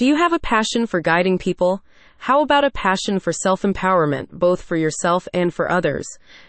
Do you have a passion for guiding people? How about a passion for self empowerment, both for yourself and for others?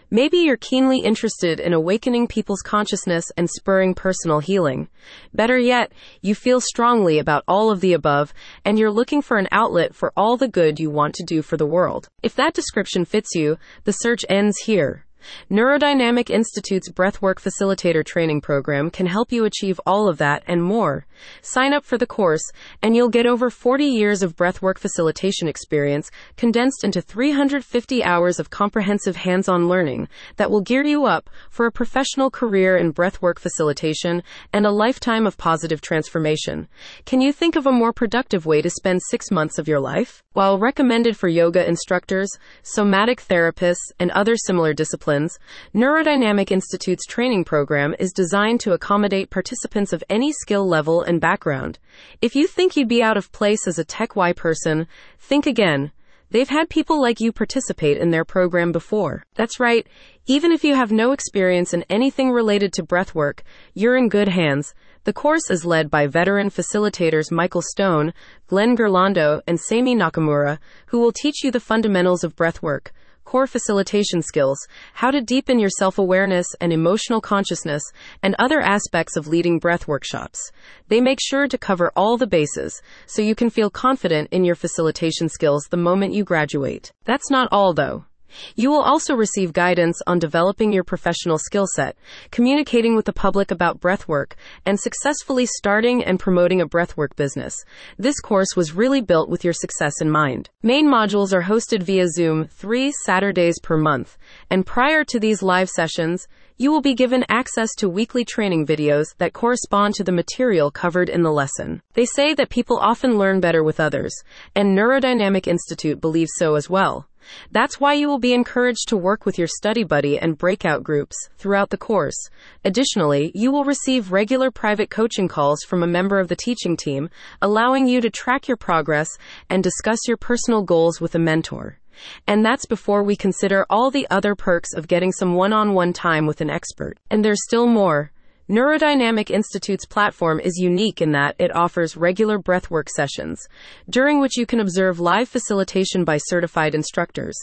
Maybe you're keenly interested in awakening people's consciousness and spurring personal healing. Better yet, you feel strongly about all of the above and you're looking for an outlet for all the good you want to do for the world. If that description fits you, the search ends here. Neurodynamic Institute's Breathwork Facilitator Training Program can help you achieve all of that and more. Sign up for the course, and you'll get over 40 years of breathwork facilitation experience condensed into 350 hours of comprehensive hands on learning that will gear you up for a professional career in breathwork facilitation and a lifetime of positive transformation. Can you think of a more productive way to spend six months of your life? While recommended for yoga instructors, somatic therapists, and other similar disciplines, disciplines, Neurodynamic Institute's training program is designed to accommodate participants of any skill level and background. If you think you'd be out of place as a Tech Y person, think again. They've had people like you participate in their program before. That's right. Even if you have no experience in anything related to breathwork, you're in good hands. The course is led by veteran facilitators Michael Stone, Glenn Girlando, and Saemi Nakamura, who will teach you the fundamentals of breathwork core facilitation skills, how to deepen your self awareness and emotional consciousness, and other aspects of leading breath workshops. They make sure to cover all the bases so you can feel confident in your facilitation skills the moment you graduate. That's not all, though. You will also receive guidance on developing your professional skill set, communicating with the public about breathwork, and successfully starting and promoting a breathwork business. This course was really built with your success in mind. Main modules are hosted via Zoom three Saturdays per month, and prior to these live sessions, you will be given access to weekly training videos that correspond to the material covered in the lesson. They say that people often learn better with others, and Neurodynamic Institute believes so as well. That's why you will be encouraged to work with your study buddy and breakout groups throughout the course. Additionally, you will receive regular private coaching calls from a member of the teaching team, allowing you to track your progress and discuss your personal goals with a mentor. And that's before we consider all the other perks of getting some one on one time with an expert. And there's still more. Neurodynamic Institute's platform is unique in that it offers regular breathwork sessions, during which you can observe live facilitation by certified instructors.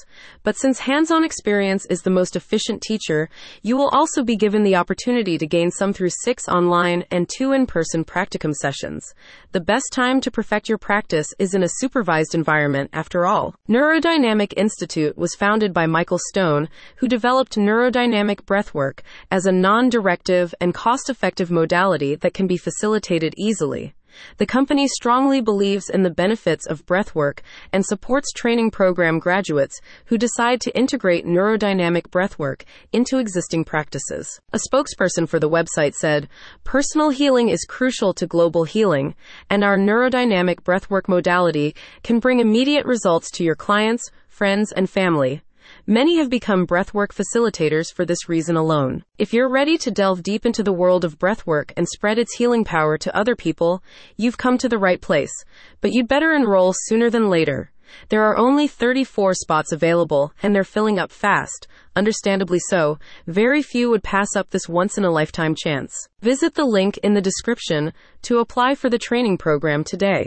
But since hands on experience is the most efficient teacher, you will also be given the opportunity to gain some through six online and two in person practicum sessions. The best time to perfect your practice is in a supervised environment, after all. Neurodynamic Institute was founded by Michael Stone, who developed neurodynamic breathwork as a non directive and cost cost effective modality that can be facilitated easily. The company strongly believes in the benefits of breathwork and supports training program graduates who decide to integrate neurodynamic breathwork into existing practices. A spokesperson for the website said, Personal healing is crucial to global healing, and our neurodynamic breathwork modality can bring immediate results to your clients, friends, and family. Many have become breathwork facilitators for this reason alone. If you're ready to delve deep into the world of breathwork and spread its healing power to other people, you've come to the right place. But you'd better enroll sooner than later. There are only 34 spots available, and they're filling up fast. Understandably so, very few would pass up this once in a lifetime chance. Visit the link in the description to apply for the training program today.